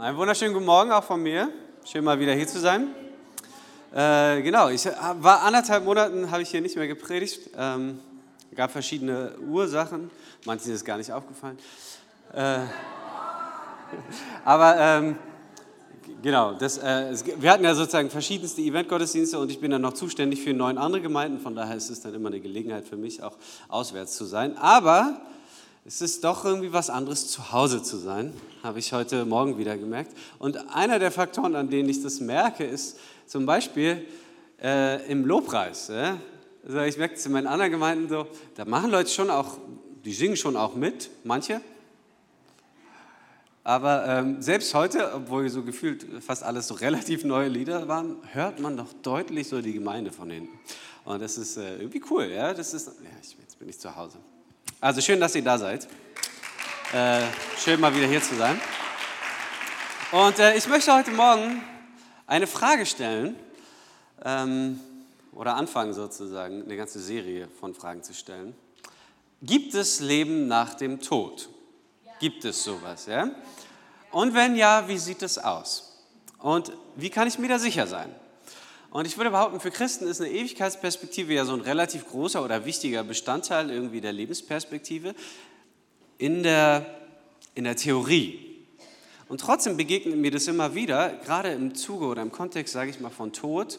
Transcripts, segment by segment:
Einen wunderschönen guten Morgen auch von mir. Schön mal wieder hier zu sein. Äh, genau, ich war anderthalb Monaten, habe ich hier nicht mehr gepredigt. Ähm, gab verschiedene Ursachen. Manchen ist gar nicht aufgefallen. Äh, aber ähm, genau, das, äh, wir hatten ja sozusagen verschiedenste Eventgottesdienste und ich bin dann noch zuständig für neun andere Gemeinden. Von daher ist es dann immer eine Gelegenheit für mich, auch auswärts zu sein. Aber es ist doch irgendwie was anderes, zu Hause zu sein, habe ich heute Morgen wieder gemerkt. Und einer der Faktoren, an denen ich das merke, ist zum Beispiel äh, im Lobpreis. Ja? Also ich merke es in meinen anderen Gemeinden so, da machen Leute schon auch, die singen schon auch mit, manche. Aber ähm, selbst heute, obwohl so gefühlt fast alles so relativ neue Lieder waren, hört man doch deutlich so die Gemeinde von hinten. Und das ist äh, irgendwie cool, ja. Das ist, ja, ich, jetzt bin ich zu Hause. Also schön, dass ihr da seid. Äh, schön mal wieder hier zu sein. Und äh, ich möchte heute Morgen eine Frage stellen ähm, oder anfangen sozusagen, eine ganze Serie von Fragen zu stellen. Gibt es Leben nach dem Tod? Gibt es sowas? Ja? Und wenn ja, wie sieht es aus? Und wie kann ich mir da sicher sein? Und ich würde behaupten, für Christen ist eine Ewigkeitsperspektive ja so ein relativ großer oder wichtiger Bestandteil irgendwie der Lebensperspektive in der, in der Theorie. Und trotzdem begegnet mir das immer wieder, gerade im Zuge oder im Kontext, sage ich mal, von Tod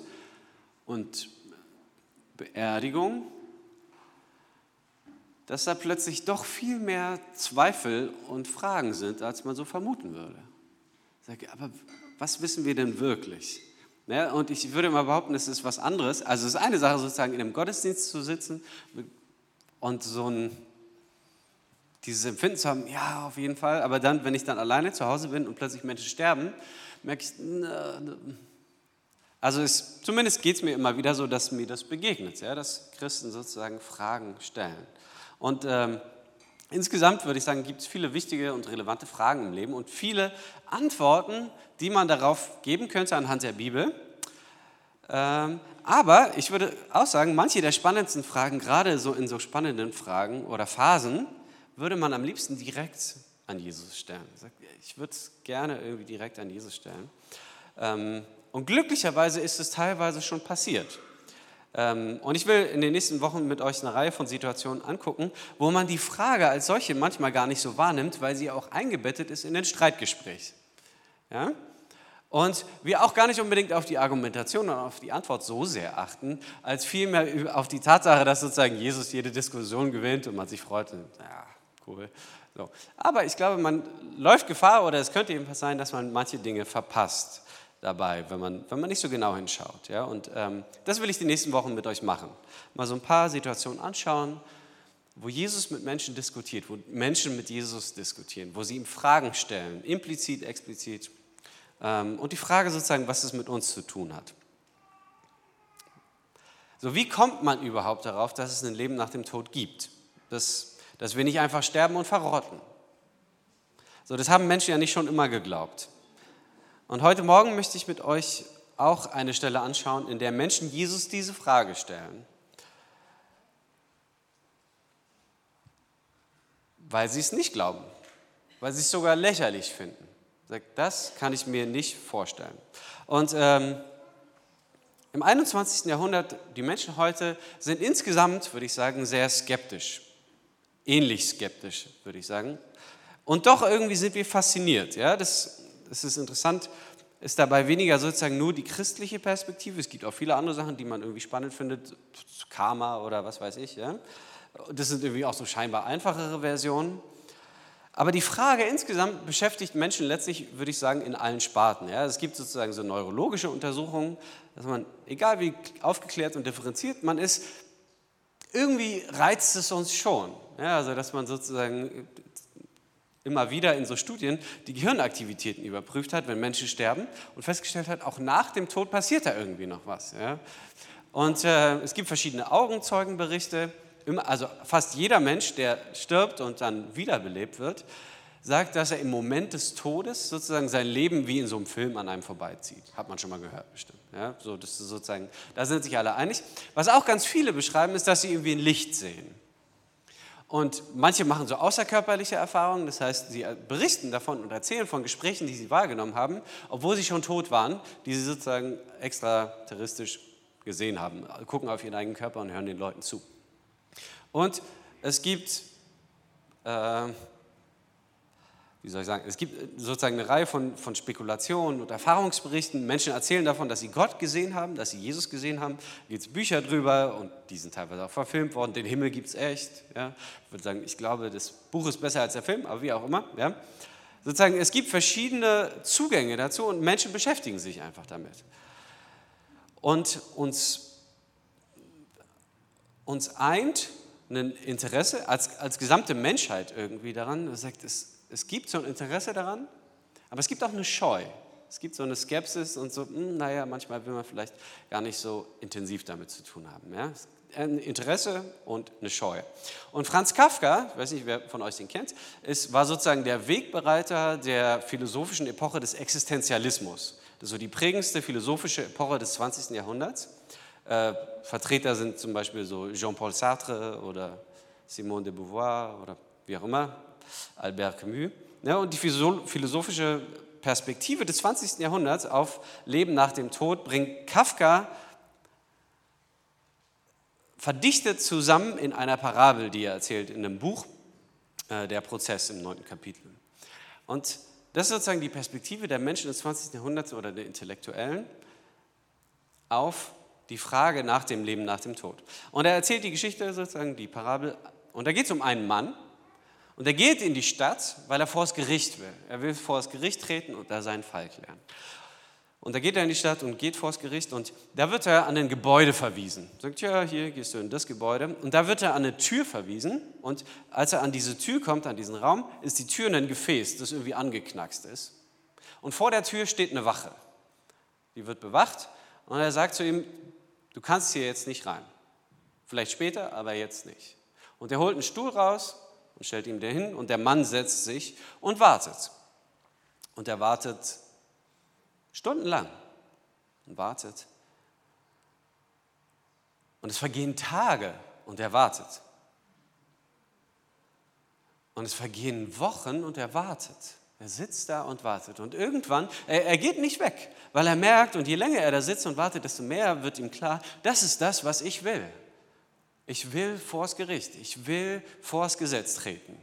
und Beerdigung, dass da plötzlich doch viel mehr Zweifel und Fragen sind, als man so vermuten würde. Ich sage, aber was wissen wir denn wirklich? Ne? und ich würde mal behaupten, es ist was anderes. Also es ist eine Sache, sozusagen in einem Gottesdienst zu sitzen und so ein, dieses Empfinden zu haben, ja, auf jeden Fall. Aber dann, wenn ich dann alleine zu Hause bin und plötzlich Menschen sterben, merke ich, na, also es, zumindest geht es mir immer wieder so, dass mir das begegnet, ja, dass Christen sozusagen Fragen stellen. Und ähm, Insgesamt würde ich sagen, gibt es viele wichtige und relevante Fragen im Leben und viele Antworten, die man darauf geben könnte anhand der Bibel. Ähm, aber ich würde auch sagen, manche der spannendsten Fragen, gerade so in so spannenden Fragen oder Phasen, würde man am liebsten direkt an Jesus stellen. Ich würde es gerne irgendwie direkt an Jesus stellen. Ähm, und glücklicherweise ist es teilweise schon passiert. Ähm, und ich will in den nächsten Wochen mit euch eine Reihe von Situationen angucken, wo man die Frage als solche manchmal gar nicht so wahrnimmt, weil sie auch eingebettet ist in den Streitgespräch. Ja? Und wir auch gar nicht unbedingt auf die Argumentation und auf die Antwort so sehr achten, als vielmehr auf die Tatsache, dass sozusagen Jesus jede Diskussion gewinnt und man sich freut. Ja, cool. So. Aber ich glaube, man läuft Gefahr oder es könnte jedenfalls sein, dass man manche Dinge verpasst dabei, wenn man, wenn man nicht so genau hinschaut. Ja? Und ähm, das will ich die nächsten Wochen mit euch machen. Mal so ein paar Situationen anschauen, wo Jesus mit Menschen diskutiert, wo Menschen mit Jesus diskutieren, wo sie ihm Fragen stellen, implizit, explizit. Ähm, und die Frage sozusagen, was es mit uns zu tun hat. So, wie kommt man überhaupt darauf, dass es ein Leben nach dem Tod gibt? Dass, dass wir nicht einfach sterben und verrotten. So, das haben Menschen ja nicht schon immer geglaubt. Und heute Morgen möchte ich mit euch auch eine Stelle anschauen, in der Menschen Jesus diese Frage stellen, weil sie es nicht glauben, weil sie es sogar lächerlich finden. Das kann ich mir nicht vorstellen. Und ähm, im 21. Jahrhundert, die Menschen heute sind insgesamt, würde ich sagen, sehr skeptisch. Ähnlich skeptisch, würde ich sagen. Und doch irgendwie sind wir fasziniert. Ja? Das es ist interessant, ist dabei weniger sozusagen nur die christliche Perspektive. Es gibt auch viele andere Sachen, die man irgendwie spannend findet, Karma oder was weiß ich. Ja? Das sind irgendwie auch so scheinbar einfachere Versionen. Aber die Frage insgesamt beschäftigt Menschen letztlich, würde ich sagen, in allen Sparten. Ja? Es gibt sozusagen so neurologische Untersuchungen, dass man, egal wie aufgeklärt und differenziert man ist, irgendwie reizt es uns schon. Ja? Also, dass man sozusagen immer wieder in so Studien die Gehirnaktivitäten überprüft hat, wenn Menschen sterben und festgestellt hat, auch nach dem Tod passiert da irgendwie noch was. Ja? Und äh, es gibt verschiedene Augenzeugenberichte. Also fast jeder Mensch, der stirbt und dann wiederbelebt wird, sagt, dass er im Moment des Todes sozusagen sein Leben wie in so einem Film an einem vorbeizieht. Hat man schon mal gehört, bestimmt. Ja, so, das ist sozusagen, da sind sich alle einig. Was auch ganz viele beschreiben, ist, dass sie irgendwie ein Licht sehen. Und manche machen so außerkörperliche Erfahrungen, das heißt, sie berichten davon und erzählen von Gesprächen, die sie wahrgenommen haben, obwohl sie schon tot waren, die sie sozusagen extraterrestrisch gesehen haben, gucken auf ihren eigenen Körper und hören den Leuten zu. Und es gibt äh, wie soll ich sagen, es gibt sozusagen eine Reihe von, von Spekulationen und Erfahrungsberichten. Menschen erzählen davon, dass sie Gott gesehen haben, dass sie Jesus gesehen haben. Da gibt es Bücher drüber und die sind teilweise auch verfilmt worden. Den Himmel gibt es echt. Ja. Ich würde sagen, ich glaube, das Buch ist besser als der Film, aber wie auch immer. Ja. Sozusagen, es gibt verschiedene Zugänge dazu und Menschen beschäftigen sich einfach damit. Und uns, uns eint ein Interesse als, als gesamte Menschheit irgendwie daran, sagt, es es gibt so ein Interesse daran, aber es gibt auch eine Scheu. Es gibt so eine Skepsis und so, hm, naja, manchmal will man vielleicht gar nicht so intensiv damit zu tun haben. Ja? Ein Interesse und eine Scheu. Und Franz Kafka, ich weiß nicht, wer von euch den kennt, ist, war sozusagen der Wegbereiter der philosophischen Epoche des Existenzialismus. Das ist so die prägendste philosophische Epoche des 20. Jahrhunderts. Äh, Vertreter sind zum Beispiel so Jean-Paul Sartre oder Simone de Beauvoir oder wie auch immer, Albert Camus. Ja, und die philosophische Perspektive des 20. Jahrhunderts auf Leben nach dem Tod bringt Kafka verdichtet zusammen in einer Parabel, die er erzählt in einem Buch, äh, der Prozess im neunten Kapitel. Und das ist sozusagen die Perspektive der Menschen des 20. Jahrhunderts oder der Intellektuellen auf die Frage nach dem Leben nach dem Tod. Und er erzählt die Geschichte, sozusagen die Parabel, und da geht es um einen Mann, und er geht in die Stadt, weil er vor das Gericht will. Er will vor das Gericht treten und da seinen Fall klären. Und da geht er in die Stadt und geht vor das Gericht und da wird er an ein Gebäude verwiesen. Sagt, ja, hier gehst du in das Gebäude. Und da wird er an eine Tür verwiesen. Und als er an diese Tür kommt, an diesen Raum, ist die Tür in ein Gefäß, das irgendwie angeknackst ist. Und vor der Tür steht eine Wache. Die wird bewacht und er sagt zu ihm, du kannst hier jetzt nicht rein. Vielleicht später, aber jetzt nicht. Und er holt einen Stuhl raus und stellt ihm den hin und der Mann setzt sich und wartet. Und er wartet stundenlang und wartet. Und es vergehen Tage und er wartet. Und es vergehen Wochen und er wartet. Er sitzt da und wartet. Und irgendwann, er, er, geht nicht weg, weil er merkt, und je länger er da sitzt und wartet, desto mehr wird ihm klar, das ist das, was ich will. Ich will vors Gericht, ich will vors Gesetz treten.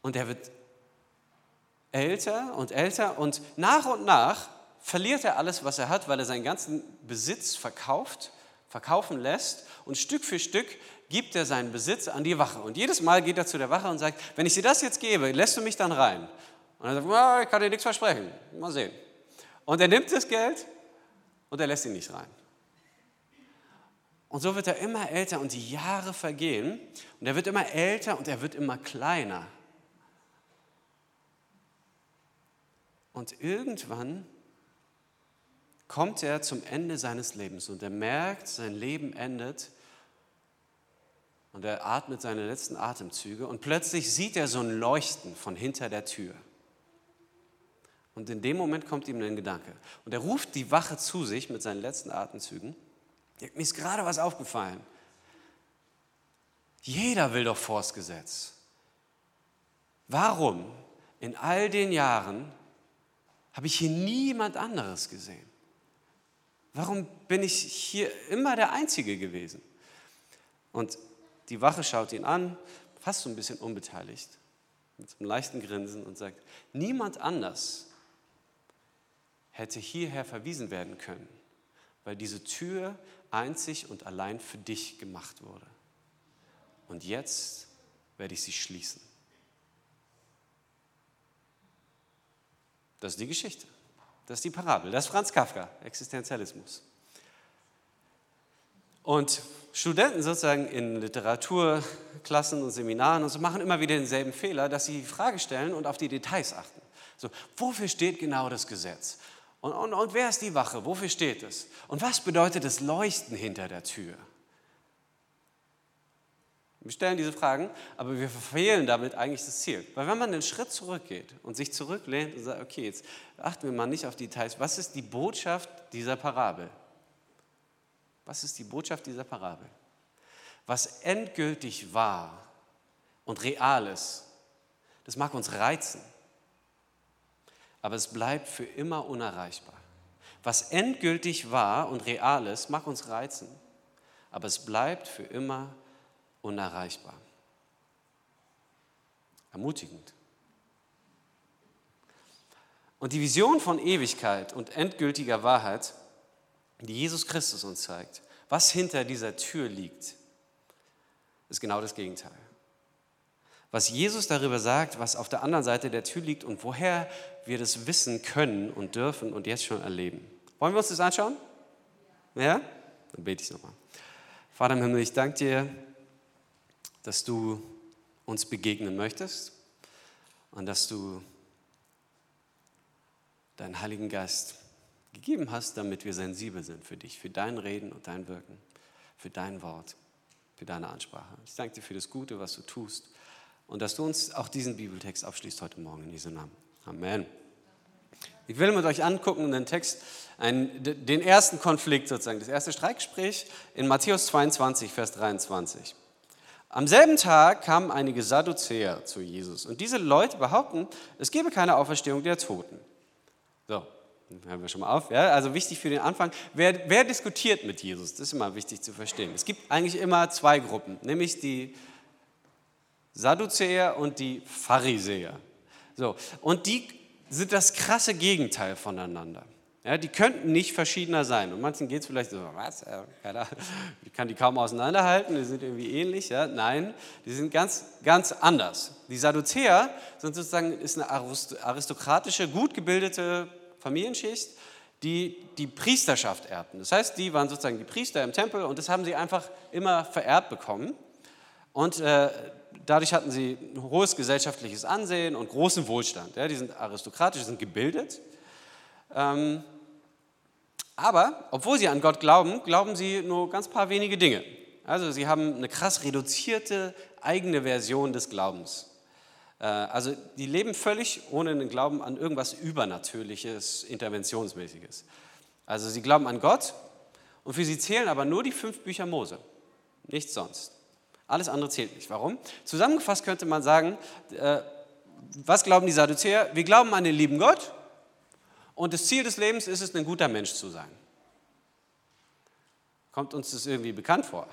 Und er wird älter und älter und nach und nach verliert er alles, was er hat, weil er seinen ganzen Besitz verkauft, verkaufen lässt und Stück für Stück gibt er seinen Besitz an die Wache. Und jedes Mal geht er zu der Wache und sagt, wenn ich dir das jetzt gebe, lässt du mich dann rein? Und er sagt, ich kann dir nichts versprechen, mal sehen. Und er nimmt das Geld und er lässt ihn nicht rein. Und so wird er immer älter und die Jahre vergehen und er wird immer älter und er wird immer kleiner. Und irgendwann kommt er zum Ende seines Lebens und er merkt, sein Leben endet und er atmet seine letzten Atemzüge und plötzlich sieht er so ein Leuchten von hinter der Tür. Und in dem Moment kommt ihm ein Gedanke. Und er ruft die Wache zu sich mit seinen letzten Atemzügen mir ist gerade was aufgefallen. Jeder will doch vors Gesetz. Warum in all den Jahren habe ich hier niemand anderes gesehen? Warum bin ich hier immer der Einzige gewesen? Und die Wache schaut ihn an, fast so ein bisschen unbeteiligt, mit einem leichten Grinsen und sagt, niemand anders hätte hierher verwiesen werden können, weil diese Tür einzig und allein für dich gemacht wurde. Und jetzt werde ich sie schließen. Das ist die Geschichte. Das ist die Parabel. Das ist Franz Kafka, Existenzialismus. Und Studenten sozusagen in Literaturklassen und Seminaren und so machen immer wieder denselben Fehler, dass sie die Frage stellen und auf die Details achten. So, wofür steht genau das Gesetz? Und, und, und wer ist die Wache? Wofür steht es? Und was bedeutet das Leuchten hinter der Tür? Wir stellen diese Fragen, aber wir verfehlen damit eigentlich das Ziel. Weil wenn man einen Schritt zurückgeht und sich zurücklehnt und sagt, okay, jetzt achten wir mal nicht auf Details, was ist die Botschaft dieser Parabel? Was ist die Botschaft dieser Parabel? was endgültig wahr und real ist, das mag uns reizen, aber es bleibt für immer unerreichbar. Was endgültig wahr und real ist, mag uns reizen, aber es bleibt für immer unerreichbar. Ermutigend. Und die Vision von Ewigkeit und endgültiger Wahrheit, die Jesus Christus uns zeigt, was hinter dieser Tür liegt, ist genau das Gegenteil. Was Jesus darüber sagt, was auf der anderen Seite der Tür liegt und woher wir das wissen können und dürfen und jetzt schon erleben. Wollen wir uns das anschauen? Ja? Dann bete ich nochmal. Vater im Himmel, ich danke dir, dass du uns begegnen möchtest und dass du deinen Heiligen Geist gegeben hast, damit wir sensibel sind für dich, für dein Reden und dein Wirken, für dein Wort, für deine Ansprache. Ich danke dir für das Gute, was du tust und dass du uns auch diesen Bibeltext abschließt heute Morgen in diesem Namen. Amen. Ich will mit euch angucken den Text, einen, den ersten Konflikt sozusagen, das erste Streitgespräch in Matthäus 22, Vers 23. Am selben Tag kamen einige Sadduzäer zu Jesus und diese Leute behaupten, es gebe keine Auferstehung der Toten. So, hören wir schon mal auf. Ja? Also wichtig für den Anfang, wer, wer diskutiert mit Jesus? Das ist immer wichtig zu verstehen. Es gibt eigentlich immer zwei Gruppen, nämlich die Sadduzäer und die Pharisäer. So, und die sind das krasse Gegenteil voneinander. Ja, die könnten nicht verschiedener sein. Und manchen geht es vielleicht so, was? Ich kann die kaum auseinanderhalten, die sind irgendwie ähnlich. Ja? Nein, die sind ganz, ganz anders. Die Sadduzäer sind sozusagen ist eine aristokratische, gut gebildete Familienschicht, die die Priesterschaft erbten. Das heißt, die waren sozusagen die Priester im Tempel und das haben sie einfach immer vererbt bekommen. Und äh, dadurch hatten sie ein hohes gesellschaftliches Ansehen und großen Wohlstand. Ja, die sind aristokratisch, sind gebildet. Ähm, aber obwohl sie an Gott glauben, glauben sie nur ganz paar wenige Dinge. Also sie haben eine krass reduzierte eigene Version des Glaubens. Äh, also die leben völlig ohne den Glauben an irgendwas Übernatürliches, Interventionsmäßiges. Also sie glauben an Gott und für sie zählen aber nur die fünf Bücher Mose, nichts sonst. Alles andere zählt nicht. Warum? Zusammengefasst könnte man sagen, äh, was glauben die Sadduzäer? Wir glauben an den lieben Gott und das Ziel des Lebens ist es, ein guter Mensch zu sein. Kommt uns das irgendwie bekannt vor?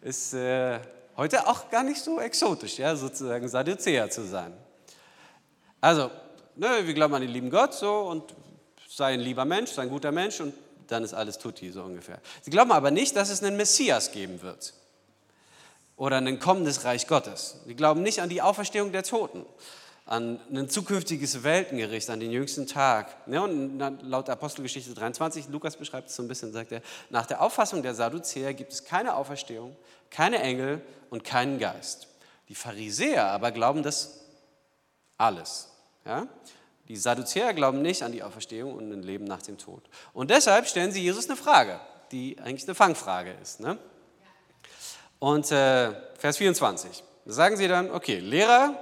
Ist äh, heute auch gar nicht so exotisch, ja, sozusagen Sadduzäer zu sein. Also, ne, wir glauben an den lieben Gott so und sei ein lieber Mensch, sei ein guter Mensch und dann ist alles tutti, so ungefähr. Sie glauben aber nicht, dass es einen Messias geben wird oder ein kommendes Reich Gottes. Sie glauben nicht an die Auferstehung der Toten, an ein zukünftiges Weltengericht, an den jüngsten Tag. Ja, und laut Apostelgeschichte 23, Lukas beschreibt es so ein bisschen, sagt er, nach der Auffassung der Sadduzäer gibt es keine Auferstehung, keine Engel und keinen Geist. Die Pharisäer aber glauben das alles. Ja? Die Sadduzäer glauben nicht an die Auferstehung und ein Leben nach dem Tod. Und deshalb stellen sie Jesus eine Frage, die eigentlich eine Fangfrage ist. Ne? Und äh, Vers 24, da sagen sie dann, okay, Lehrer,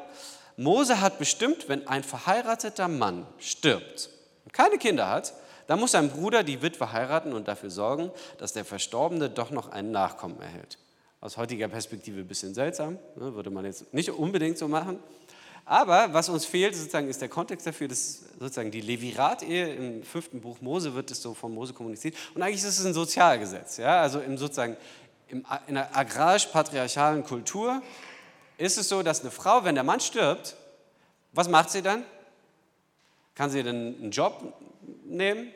Mose hat bestimmt, wenn ein verheirateter Mann stirbt und keine Kinder hat, dann muss sein Bruder die Witwe heiraten und dafür sorgen, dass der Verstorbene doch noch einen Nachkommen erhält. Aus heutiger Perspektive ein bisschen seltsam, ne, würde man jetzt nicht unbedingt so machen. Aber was uns fehlt, sozusagen, ist der Kontext dafür, dass sozusagen die Levirat-Ehe im fünften Buch Mose wird es so von Mose kommuniziert. Und eigentlich ist es ein Sozialgesetz. Ja? Also im sozusagen in einer agrarisch-patriarchalen Kultur ist es so, dass eine Frau, wenn der Mann stirbt, was macht sie dann? Kann sie dann einen Job nehmen?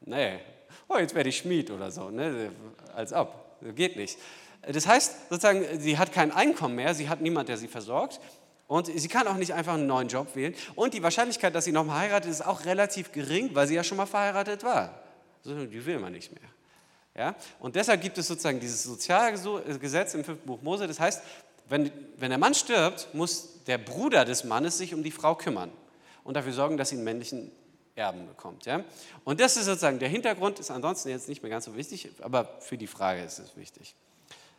Nee. Oh, jetzt werde ich Schmied oder so. Ne? Als ob. Geht nicht. Das heißt, sozusagen, sie hat kein Einkommen mehr, sie hat niemand, der sie versorgt. Und sie kann auch nicht einfach einen neuen Job wählen. Und die Wahrscheinlichkeit, dass sie nochmal heiratet, ist auch relativ gering, weil sie ja schon mal verheiratet war. Die will man nicht mehr. Ja? Und deshalb gibt es sozusagen dieses Sozialgesetz im fünften Buch Mose. Das heißt, wenn, wenn der Mann stirbt, muss der Bruder des Mannes sich um die Frau kümmern und dafür sorgen, dass sie einen männlichen Erben bekommt. Ja? Und das ist sozusagen der Hintergrund, ist ansonsten jetzt nicht mehr ganz so wichtig, aber für die Frage ist es wichtig.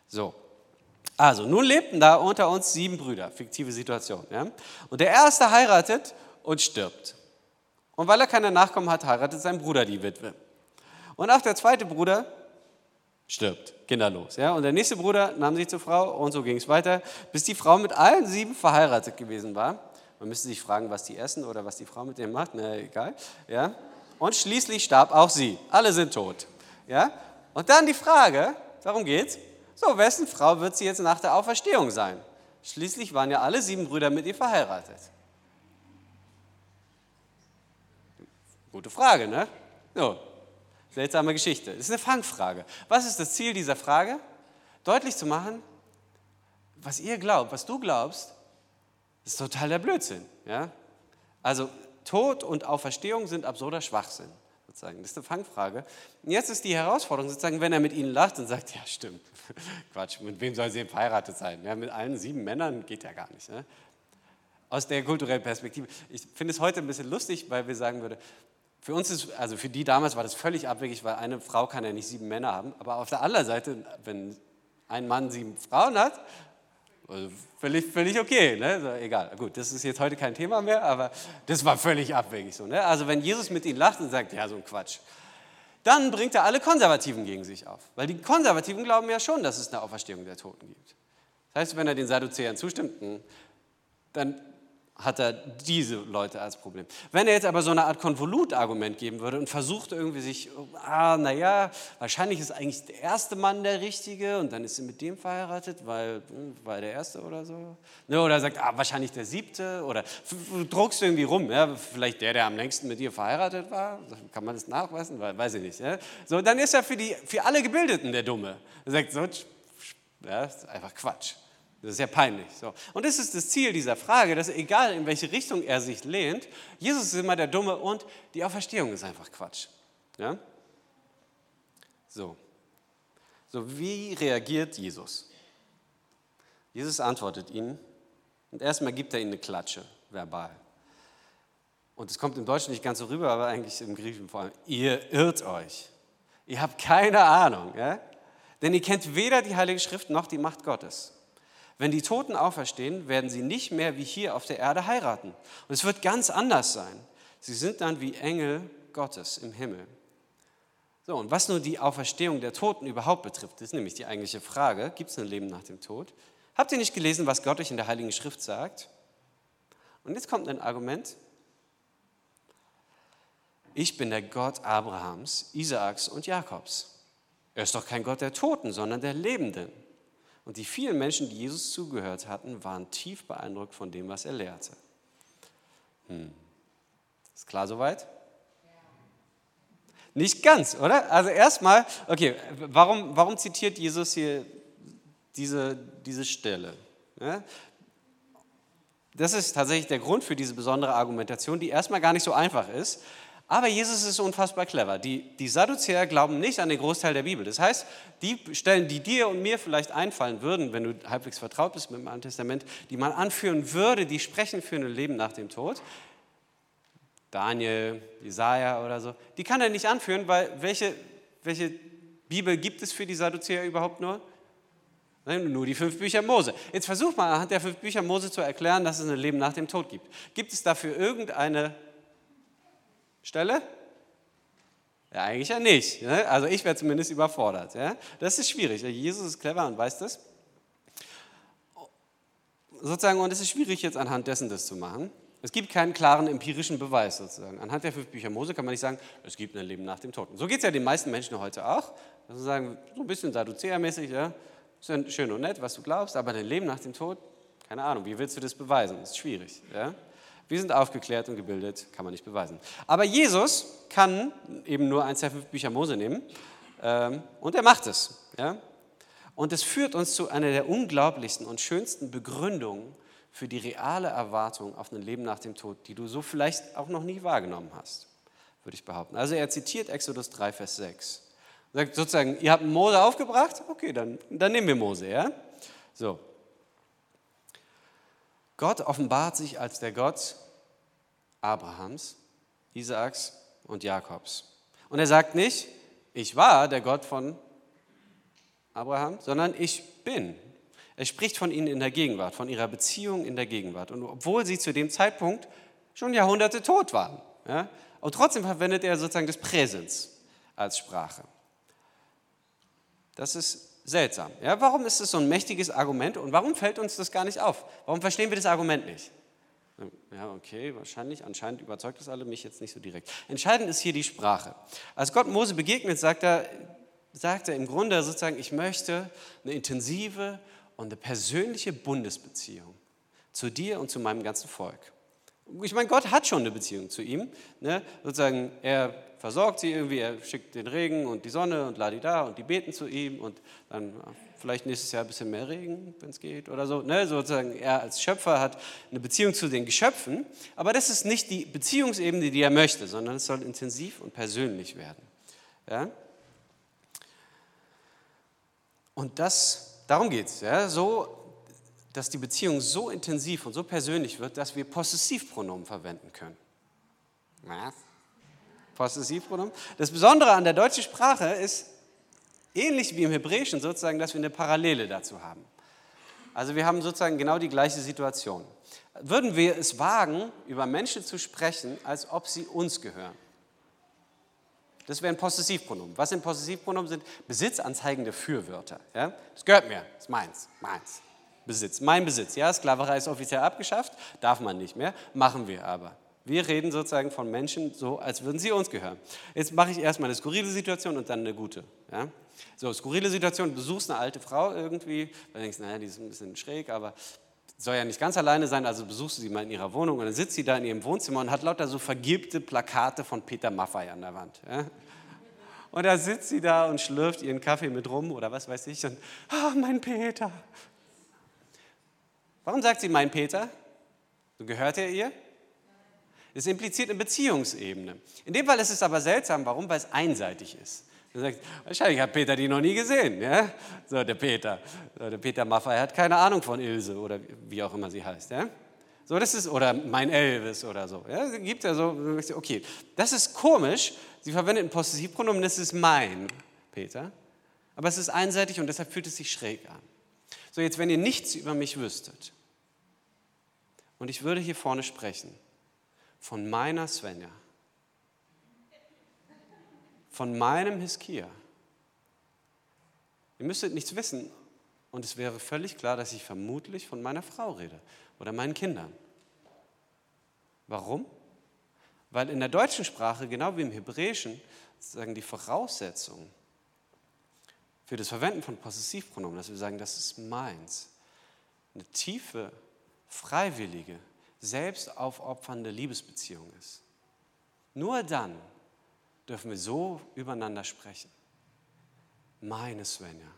So, also nun lebten da unter uns sieben Brüder, fiktive Situation. Ja? Und der erste heiratet und stirbt. Und weil er keine Nachkommen hat, heiratet sein Bruder die Witwe. Und auch der zweite Bruder stirbt, kinderlos. Ja? Und der nächste Bruder nahm sie zur Frau und so ging es weiter, bis die Frau mit allen sieben verheiratet gewesen war. Man müsste sich fragen, was die essen oder was die Frau mit denen macht, na egal. Ja? Und schließlich starb auch sie. Alle sind tot. Ja? Und dann die Frage, darum geht's, so, wessen Frau wird sie jetzt nach der Auferstehung sein? Schließlich waren ja alle sieben Brüder mit ihr verheiratet. Gute Frage, ne? So, seltsame Geschichte. Das ist eine Fangfrage. Was ist das Ziel dieser Frage? Deutlich zu machen, was ihr glaubt, was du glaubst, ist total der Blödsinn. Ja? Also Tod und Auferstehung sind absurder Schwachsinn. Sozusagen. Das ist eine Fangfrage. Und jetzt ist die Herausforderung, sozusagen, wenn er mit ihnen lacht und sagt, ja stimmt, Quatsch, mit wem soll sie denn verheiratet sein? Ja, mit allen sieben Männern geht ja gar nicht. Ne? Aus der kulturellen Perspektive. Ich finde es heute ein bisschen lustig, weil wir sagen würden, für uns ist, also für die damals war das völlig abwegig, weil eine Frau kann ja nicht sieben Männer haben. Aber auf der anderen Seite, wenn ein Mann sieben Frauen hat, also völlig, völlig okay, ne? so, egal. Gut, das ist jetzt heute kein Thema mehr, aber das war völlig abwegig so. Ne? Also wenn Jesus mit ihnen lacht und sagt, ja, so ein Quatsch, dann bringt er alle Konservativen gegen sich auf. Weil die Konservativen glauben ja schon, dass es eine Auferstehung der Toten gibt. Das heißt, wenn er den Sadduzäern zustimmt, hm, dann hat er diese Leute als Problem. Wenn er jetzt aber so eine Art Konvolut-Argument geben würde und versucht irgendwie sich, ah, naja, wahrscheinlich ist eigentlich der erste Mann der Richtige und dann ist sie mit dem verheiratet, weil, hm, weil der Erste oder so. Ne, oder sagt, ah, wahrscheinlich der Siebte oder du druckst irgendwie rum, ja, vielleicht der, der am längsten mit dir verheiratet war, kann man das nachweisen, weiß ich nicht. Ja. So, dann ist er für, die, für alle Gebildeten der Dumme. Er sagt, so, ja, ist einfach Quatsch. Das ist ja peinlich. So. Und das ist das Ziel dieser Frage, dass egal in welche Richtung er sich lehnt, Jesus ist immer der Dumme und die Auferstehung ist einfach Quatsch. Ja? So. So, wie reagiert Jesus? Jesus antwortet ihnen und erstmal gibt er ihnen eine Klatsche, verbal. Und es kommt im Deutschen nicht ganz so rüber, aber eigentlich im Griechischen vor allem. Ihr irrt euch. Ihr habt keine Ahnung. Ja? Denn ihr kennt weder die Heilige Schrift noch die Macht Gottes. Wenn die Toten auferstehen, werden sie nicht mehr wie hier auf der Erde heiraten. Und es wird ganz anders sein. Sie sind dann wie Engel Gottes im Himmel. So, und was nur die Auferstehung der Toten überhaupt betrifft, ist nämlich die eigentliche Frage, gibt es ein Leben nach dem Tod? Habt ihr nicht gelesen, was Gott euch in der Heiligen Schrift sagt? Und jetzt kommt ein Argument. Ich bin der Gott Abrahams, Isaaks und Jakobs. Er ist doch kein Gott der Toten, sondern der Lebenden. Und die vielen Menschen, die Jesus zugehört hatten, waren tief beeindruckt von dem, was er lehrte. Hm. Ist klar soweit? Nicht ganz, oder? Also erstmal, okay, warum, warum zitiert Jesus hier diese, diese Stelle? Ja? Das ist tatsächlich der Grund für diese besondere Argumentation, die erstmal gar nicht so einfach ist. Aber Jesus ist unfassbar clever. Die, die Sadduzäer glauben nicht an den Großteil der Bibel. Das heißt, die Stellen, die dir und mir vielleicht einfallen würden, wenn du halbwegs vertraut bist mit dem Alten Testament, die man anführen würde, die sprechen für ein Leben nach dem Tod, Daniel, Jesaja oder so, die kann er nicht anführen, weil welche, welche Bibel gibt es für die Sadduzäer überhaupt nur? Nur die fünf Bücher Mose. Jetzt versuch mal anhand der fünf Bücher Mose zu erklären, dass es ein Leben nach dem Tod gibt. Gibt es dafür irgendeine Stelle? Ja, eigentlich ja nicht. Ne? Also ich wäre zumindest überfordert. Ja? Das ist schwierig. Jesus ist clever und weiß das. Sozusagen, und es ist schwierig jetzt anhand dessen das zu machen. Es gibt keinen klaren empirischen Beweis sozusagen. Anhand der fünf Bücher Mose kann man nicht sagen, es gibt ein Leben nach dem Tod. so geht es ja den meisten Menschen heute auch. Also sagen, so ein bisschen Sadduzäermäßig, ja, ist ja schön und nett, was du glaubst, aber dein Leben nach dem Tod, keine Ahnung, wie willst du das beweisen? Das ist schwierig. Ja? Wir sind aufgeklärt und gebildet, kann man nicht beweisen. Aber Jesus kann eben nur eins der fünf Bücher Mose nehmen ähm, und er macht es. Ja? Und es führt uns zu einer der unglaublichsten und schönsten Begründungen für die reale Erwartung auf ein Leben nach dem Tod, die du so vielleicht auch noch nie wahrgenommen hast, würde ich behaupten. Also er zitiert Exodus 3, Vers 6. Er sagt sozusagen, ihr habt Mose aufgebracht? Okay, dann, dann nehmen wir Mose, ja? So, Gott offenbart sich als der Gott Abrahams, Isaaks und Jakobs. Und er sagt nicht, ich war der Gott von Abraham, sondern ich bin. Er spricht von ihnen in der Gegenwart, von ihrer Beziehung in der Gegenwart. Und obwohl sie zu dem Zeitpunkt schon Jahrhunderte tot waren. Ja, und trotzdem verwendet er sozusagen das Präsens als Sprache. Das ist seltsam. Ja, warum ist das so ein mächtiges Argument und warum fällt uns das gar nicht auf? Warum verstehen wir das Argument nicht? Ja, okay, wahrscheinlich, anscheinend überzeugt das alle mich jetzt nicht so direkt. Entscheidend ist hier die Sprache. Als Gott Mose begegnet, sagt er, sagt er im Grunde sozusagen, ich möchte eine intensive und eine persönliche Bundesbeziehung zu dir und zu meinem ganzen Volk. Ich meine, Gott hat schon eine Beziehung zu ihm. Ne? Sozusagen, er versorgt sie irgendwie, er schickt den Regen und die Sonne und ladida und die beten zu ihm und dann vielleicht nächstes Jahr ein bisschen mehr Regen, wenn es geht oder so. Ne? Sozusagen, er als Schöpfer hat eine Beziehung zu den Geschöpfen, aber das ist nicht die Beziehungsebene, die er möchte, sondern es soll intensiv und persönlich werden. Ja? Und das, darum geht es. Ja? So dass die Beziehung so intensiv und so persönlich wird, dass wir Possessivpronomen verwenden können. Was? Possessivpronomen? Das Besondere an der deutschen Sprache ist, ähnlich wie im Hebräischen sozusagen, dass wir eine Parallele dazu haben. Also wir haben sozusagen genau die gleiche Situation. Würden wir es wagen, über Menschen zu sprechen, als ob sie uns gehören? Das wäre ein Possessivpronomen. Was sind Possessivpronomen? Sind besitzanzeigende Fürwörter. Ja? Das gehört mir, das ist meins, meins. Besitz, mein Besitz. Ja, Sklaverei ist offiziell abgeschafft, darf man nicht mehr, machen wir aber. Wir reden sozusagen von Menschen so, als würden sie uns gehören. Jetzt mache ich erstmal eine skurrile Situation und dann eine gute. Ja? So, skurrile Situation, du besuchst eine alte Frau irgendwie, du denkst, naja, die ist ein bisschen schräg, aber soll ja nicht ganz alleine sein, also besuchst du sie mal in ihrer Wohnung und dann sitzt sie da in ihrem Wohnzimmer und hat lauter so vergilbte Plakate von Peter Maffay an der Wand. Ja? Und da sitzt sie da und schlürft ihren Kaffee mit rum oder was weiß ich und, ah, oh, mein Peter, Warum sagt sie mein Peter? So gehört er ihr? Es impliziert eine Beziehungsebene. In dem Fall ist es aber seltsam. Warum? Weil es einseitig ist. Er sagt, wahrscheinlich hat Peter die noch nie gesehen. Ja? So, der Peter. So, der Peter Maffay hat keine Ahnung von Ilse oder wie auch immer sie heißt. Ja? So, das ist, oder mein Elvis oder so. Ja? Gibt ja so, okay. Das ist komisch. Sie verwendet ein Possessivpronomen, das ist mein Peter. Aber es ist einseitig und deshalb fühlt es sich schräg an. So, jetzt, wenn ihr nichts über mich wüsstet, und ich würde hier vorne sprechen von meiner Svenja, von meinem Hiskia. Ihr müsstet nichts wissen und es wäre völlig klar, dass ich vermutlich von meiner Frau rede oder meinen Kindern. Warum? Weil in der deutschen Sprache, genau wie im Hebräischen, sagen die Voraussetzungen für das Verwenden von Possessivpronomen, dass wir sagen, das ist meins, eine tiefe, freiwillige, selbstaufopfernde Liebesbeziehung ist. Nur dann dürfen wir so übereinander sprechen. Meine Svenja.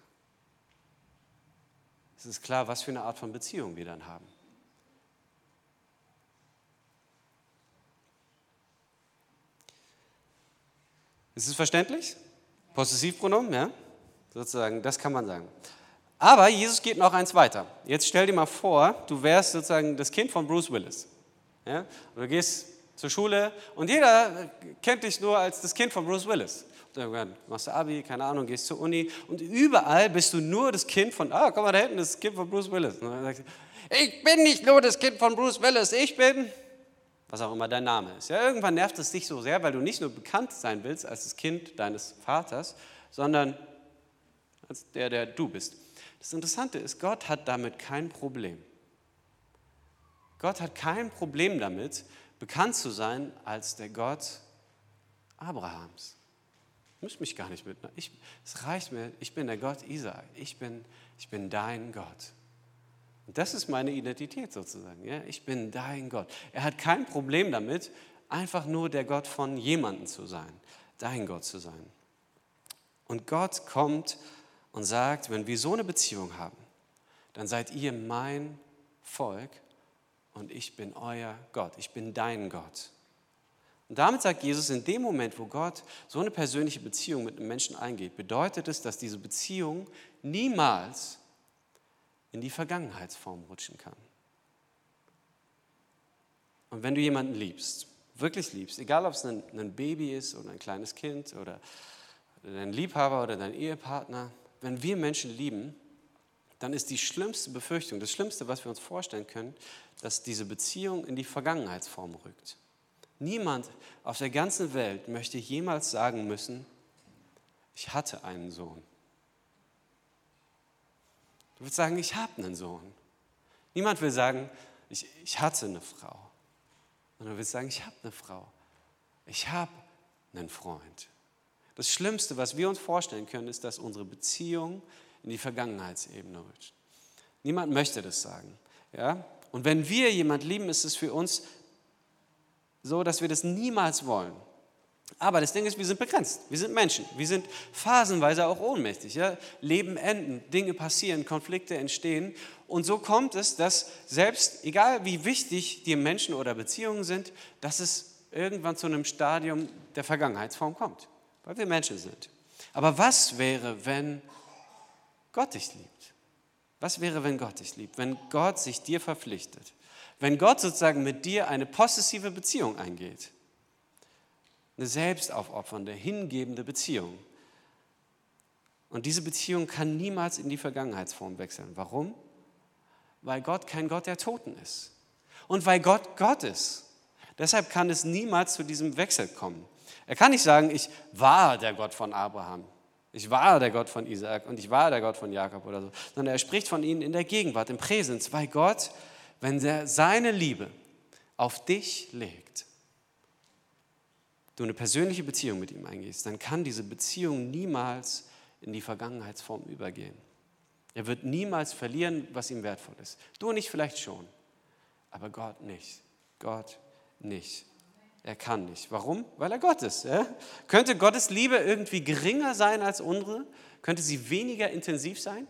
Es ist klar, was für eine Art von Beziehung wir dann haben. Ist es verständlich? Possessivpronomen, ja? Sozusagen, das kann man sagen. Aber Jesus geht noch eins weiter. Jetzt stell dir mal vor, du wärst sozusagen das Kind von Bruce Willis. Ja? Du gehst zur Schule und jeder kennt dich nur als das Kind von Bruce Willis. Dann machst du Abi, keine Ahnung, gehst zur Uni und überall bist du nur das Kind von, ah, komm mal da hinten, das Kind von Bruce Willis. Und dann sagst du, ich bin nicht nur das Kind von Bruce Willis, ich bin, was auch immer dein Name ist. Ja, irgendwann nervt es dich so sehr, weil du nicht nur bekannt sein willst als das Kind deines Vaters, sondern als der, der du bist. Das Interessante ist, Gott hat damit kein Problem. Gott hat kein Problem damit, bekannt zu sein als der Gott Abrahams. Ich muss mich gar nicht mit. Ich, es reicht mir, ich bin der Gott Isaak. Ich bin, ich bin dein Gott. Und das ist meine Identität sozusagen. Ja? Ich bin dein Gott. Er hat kein Problem damit, einfach nur der Gott von jemandem zu sein, dein Gott zu sein. Und Gott kommt und sagt, wenn wir so eine Beziehung haben, dann seid ihr mein Volk und ich bin euer Gott, ich bin dein Gott. Und damit sagt Jesus, in dem Moment, wo Gott so eine persönliche Beziehung mit einem Menschen eingeht, bedeutet es, dass diese Beziehung niemals in die Vergangenheitsform rutschen kann. Und wenn du jemanden liebst, wirklich liebst, egal ob es ein, ein Baby ist oder ein kleines Kind oder dein Liebhaber oder dein Ehepartner, wenn wir Menschen lieben, dann ist die schlimmste Befürchtung, das Schlimmste, was wir uns vorstellen können, dass diese Beziehung in die Vergangenheitsform rückt. Niemand auf der ganzen Welt möchte jemals sagen müssen, ich hatte einen Sohn. Du willst sagen, ich habe einen Sohn. Niemand will sagen, ich, ich hatte eine Frau. Und du willst sagen, ich habe eine Frau. Ich habe einen Freund. Das Schlimmste, was wir uns vorstellen können, ist, dass unsere Beziehung in die Vergangenheitsebene rutscht. Niemand möchte das sagen. Ja? Und wenn wir jemand lieben, ist es für uns so, dass wir das niemals wollen. Aber das Ding ist, wir sind begrenzt. Wir sind Menschen. Wir sind phasenweise auch ohnmächtig. Ja? Leben enden, Dinge passieren, Konflikte entstehen. Und so kommt es, dass selbst, egal wie wichtig dir Menschen oder Beziehungen sind, dass es irgendwann zu einem Stadium der Vergangenheitsform kommt, weil wir Menschen sind. Aber was wäre, wenn Gott dich liebt? Was wäre, wenn Gott dich liebt? Wenn Gott sich dir verpflichtet? Wenn Gott sozusagen mit dir eine possessive Beziehung eingeht? Eine selbstaufopfernde, hingebende Beziehung. Und diese Beziehung kann niemals in die Vergangenheitsform wechseln. Warum? Weil Gott kein Gott der Toten ist. Und weil Gott Gott ist. Deshalb kann es niemals zu diesem Wechsel kommen. Er kann nicht sagen, ich war der Gott von Abraham, ich war der Gott von Isaac und ich war der Gott von Jakob oder so, sondern er spricht von ihnen in der Gegenwart, im Präsens, weil Gott, wenn er seine Liebe auf dich legt, du eine persönliche Beziehung mit ihm eingehst, dann kann diese Beziehung niemals in die Vergangenheitsform übergehen. Er wird niemals verlieren, was ihm wertvoll ist. Du und ich vielleicht schon, aber Gott nicht. Gott nicht. Er kann nicht. Warum? Weil er Gott ist. Ja? Könnte Gottes Liebe irgendwie geringer sein als unsere? Könnte sie weniger intensiv sein?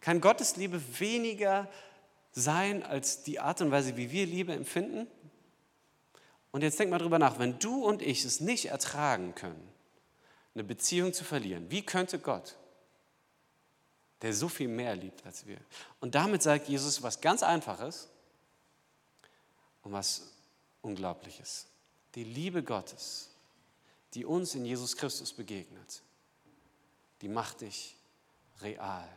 Kann Gottes Liebe weniger sein als die Art und Weise, wie wir Liebe empfinden? Und jetzt denk mal drüber nach, wenn du und ich es nicht ertragen können, eine Beziehung zu verlieren, wie könnte Gott, der so viel mehr liebt als wir? Und damit sagt Jesus was ganz Einfaches, und was Unglaubliches. Die Liebe Gottes, die uns in Jesus Christus begegnet, die macht dich real.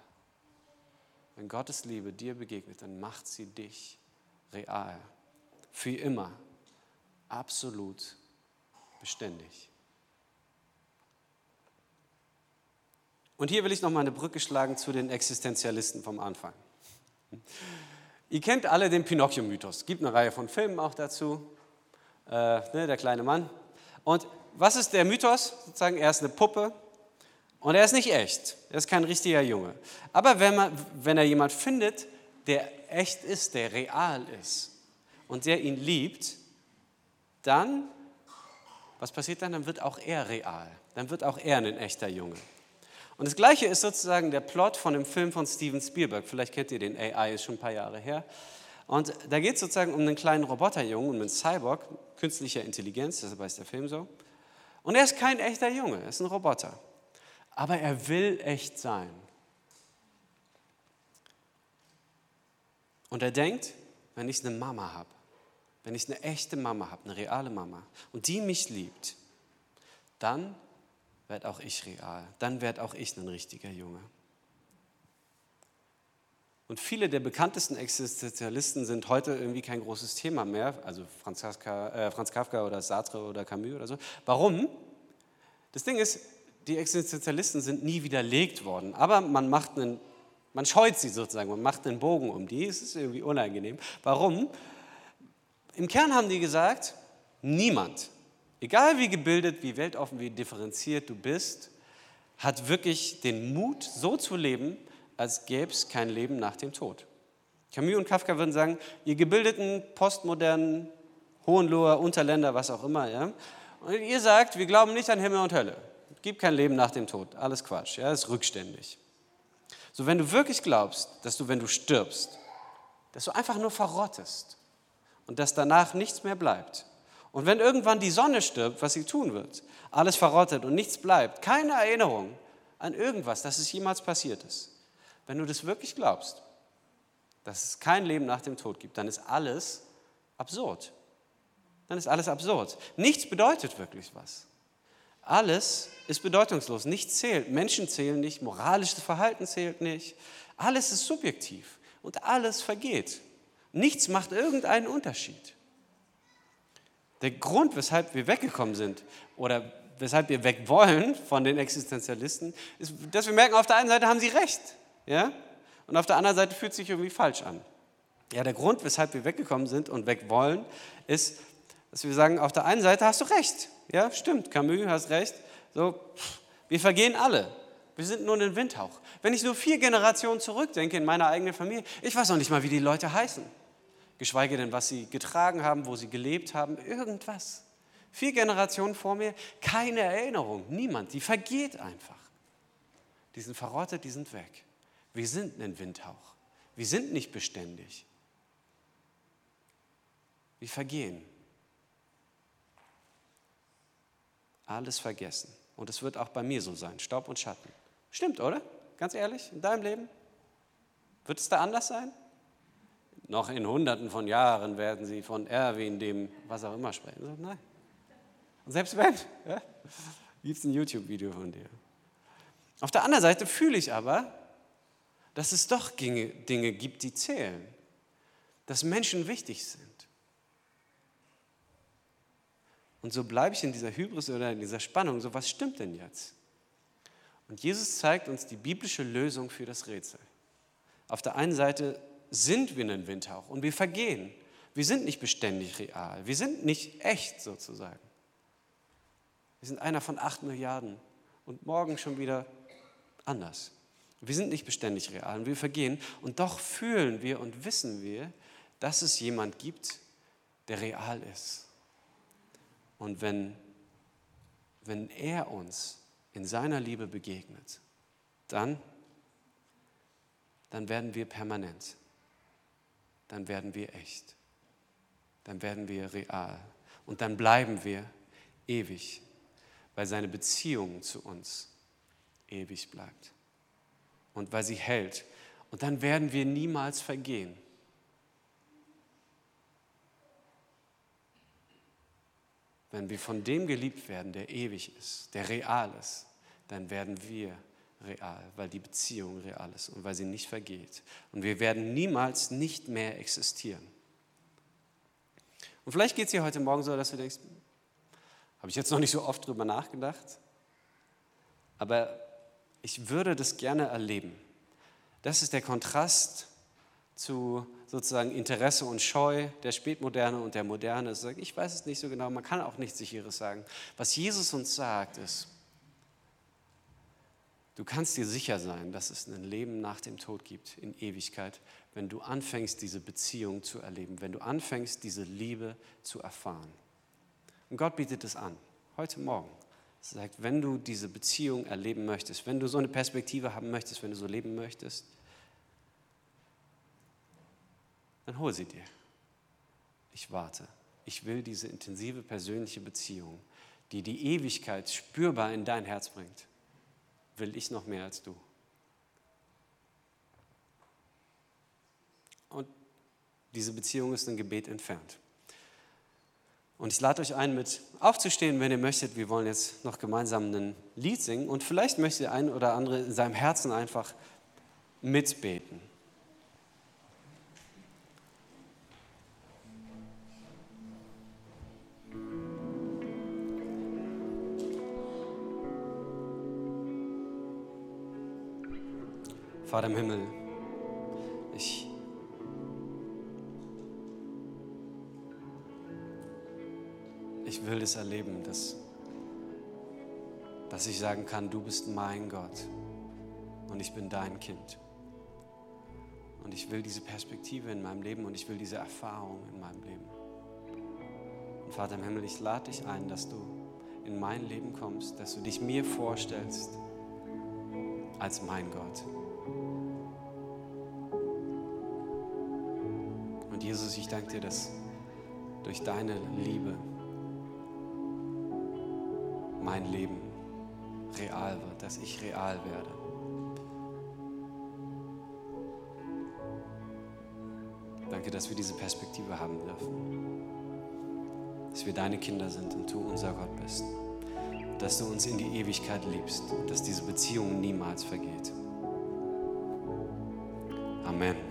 Wenn Gottes Liebe dir begegnet, dann macht sie dich real. Für immer. Absolut beständig. Und hier will ich noch mal eine Brücke schlagen zu den Existenzialisten vom Anfang. Ihr kennt alle den Pinocchio-Mythos. Es gibt eine Reihe von Filmen auch dazu. Äh, ne, der kleine Mann. Und was ist der Mythos? Sozusagen, er ist eine Puppe und er ist nicht echt. Er ist kein richtiger Junge. Aber wenn, man, wenn er jemand findet, der echt ist, der real ist und der ihn liebt, dann, was passiert dann? Dann wird auch er real. Dann wird auch er ein echter Junge. Und das Gleiche ist sozusagen der Plot von dem Film von Steven Spielberg. Vielleicht kennt ihr den, AI ist schon ein paar Jahre her. Und da geht es sozusagen um einen kleinen Roboterjungen, um einen Cyborg, künstlicher Intelligenz, deshalb heißt der Film so. Und er ist kein echter Junge, er ist ein Roboter. Aber er will echt sein. Und er denkt, wenn ich eine Mama habe, wenn ich eine echte Mama habe, eine reale Mama, und die mich liebt, dann werde auch ich real. Dann werde auch ich ein richtiger Junge. Und viele der bekanntesten Existenzialisten sind heute irgendwie kein großes Thema mehr, also Franz Kafka, äh, Franz Kafka oder Sartre oder Camus oder so. Warum? Das Ding ist, die Existenzialisten sind nie widerlegt worden, aber man macht einen, man scheut sie sozusagen, man macht einen Bogen um die, es ist irgendwie unangenehm. Warum? Im Kern haben die gesagt, niemand egal wie gebildet, wie weltoffen, wie differenziert du bist, hat wirklich den Mut, so zu leben, als gäbe es kein Leben nach dem Tod. Camus und Kafka würden sagen, ihr gebildeten, postmodernen, Hohenloher, Unterländer, was auch immer, ja, und ihr sagt, wir glauben nicht an Himmel und Hölle. Es gibt kein Leben nach dem Tod. Alles Quatsch, ja, ist rückständig. So, wenn du wirklich glaubst, dass du, wenn du stirbst, dass du einfach nur verrottest und dass danach nichts mehr bleibt, und wenn irgendwann die Sonne stirbt, was sie tun wird, alles verrottet und nichts bleibt, keine Erinnerung an irgendwas, dass es jemals passiert ist. Wenn du das wirklich glaubst, dass es kein Leben nach dem Tod gibt, dann ist alles absurd. Dann ist alles absurd. Nichts bedeutet wirklich was. Alles ist bedeutungslos. Nichts zählt. Menschen zählen nicht. Moralisches Verhalten zählt nicht. Alles ist subjektiv und alles vergeht. Nichts macht irgendeinen Unterschied. Der Grund, weshalb wir weggekommen sind oder weshalb wir weg wollen von den Existenzialisten, ist, dass wir merken, auf der einen Seite haben sie recht. Ja? Und auf der anderen Seite fühlt es sich irgendwie falsch an. Ja, der Grund, weshalb wir weggekommen sind und weg wollen, ist, dass wir sagen, auf der einen Seite hast du recht. Ja, stimmt, Camus, hast recht. So, wir vergehen alle. Wir sind nur ein Windhauch. Wenn ich nur vier Generationen zurückdenke in meiner eigenen Familie, ich weiß noch nicht mal, wie die Leute heißen. Geschweige denn, was sie getragen haben, wo sie gelebt haben, irgendwas. Vier Generationen vor mir, keine Erinnerung, niemand, die vergeht einfach. Die sind verrottet, die sind weg. Wir sind ein Windhauch. Wir sind nicht beständig. Wir vergehen. Alles vergessen. Und es wird auch bei mir so sein, Staub und Schatten. Stimmt, oder? Ganz ehrlich, in deinem Leben? Wird es da anders sein? Noch in hunderten von Jahren werden sie von Erwin, dem was auch immer sprechen. Nein. Und selbst wenn, ja, gibt es ein YouTube-Video von dir. Auf der anderen Seite fühle ich aber, dass es doch Dinge, gibt, die zählen. Dass Menschen wichtig sind. Und so bleibe ich in dieser Hybris oder in dieser Spannung. So, was stimmt denn jetzt? Und Jesus zeigt uns die biblische Lösung für das Rätsel. Auf der einen Seite sind wir ein Windhauch und wir vergehen. Wir sind nicht beständig real. Wir sind nicht echt sozusagen. Wir sind einer von acht Milliarden und morgen schon wieder anders. Wir sind nicht beständig real und wir vergehen. Und doch fühlen wir und wissen wir, dass es jemand gibt, der real ist. Und wenn, wenn er uns in seiner Liebe begegnet, dann, dann werden wir permanent dann werden wir echt. Dann werden wir real. Und dann bleiben wir ewig, weil seine Beziehung zu uns ewig bleibt. Und weil sie hält. Und dann werden wir niemals vergehen. Wenn wir von dem geliebt werden, der ewig ist, der real ist, dann werden wir real, weil die Beziehung real ist und weil sie nicht vergeht. Und wir werden niemals nicht mehr existieren. Und vielleicht geht es dir heute Morgen so, dass du denkst, habe ich jetzt noch nicht so oft drüber nachgedacht, aber ich würde das gerne erleben. Das ist der Kontrast zu sozusagen Interesse und Scheu der Spätmoderne und der Moderne. Ich weiß es nicht so genau, man kann auch nichts Sicheres sagen. Was Jesus uns sagt, ist, Du kannst dir sicher sein, dass es ein Leben nach dem Tod gibt, in Ewigkeit, wenn du anfängst, diese Beziehung zu erleben, wenn du anfängst, diese Liebe zu erfahren. Und Gott bietet es an, heute Morgen. Sagt, wenn du diese Beziehung erleben möchtest, wenn du so eine Perspektive haben möchtest, wenn du so leben möchtest, dann hol sie dir. Ich warte. Ich will diese intensive persönliche Beziehung, die die Ewigkeit spürbar in dein Herz bringt will ich noch mehr als du. Und diese Beziehung ist ein Gebet entfernt. Und ich lade euch ein, mit aufzustehen, wenn ihr möchtet. Wir wollen jetzt noch gemeinsam ein Lied singen. Und vielleicht möchte der ein oder andere in seinem Herzen einfach mitbeten. Vater im Himmel, ich ich will es erleben, dass, dass ich sagen kann, du bist mein Gott und ich bin dein Kind. Und ich will diese Perspektive in meinem Leben und ich will diese Erfahrung in meinem Leben. Und Vater im Himmel, ich lade dich ein, dass du in mein Leben kommst, dass du dich mir vorstellst als mein Gott. Und Jesus, ich danke dir, dass durch deine Liebe mein Leben real wird, dass ich real werde. Danke, dass wir diese Perspektive haben dürfen. Dass wir deine Kinder sind und du unser Gott bist. Dass du uns in die Ewigkeit liebst und dass diese Beziehung niemals vergeht. Amen.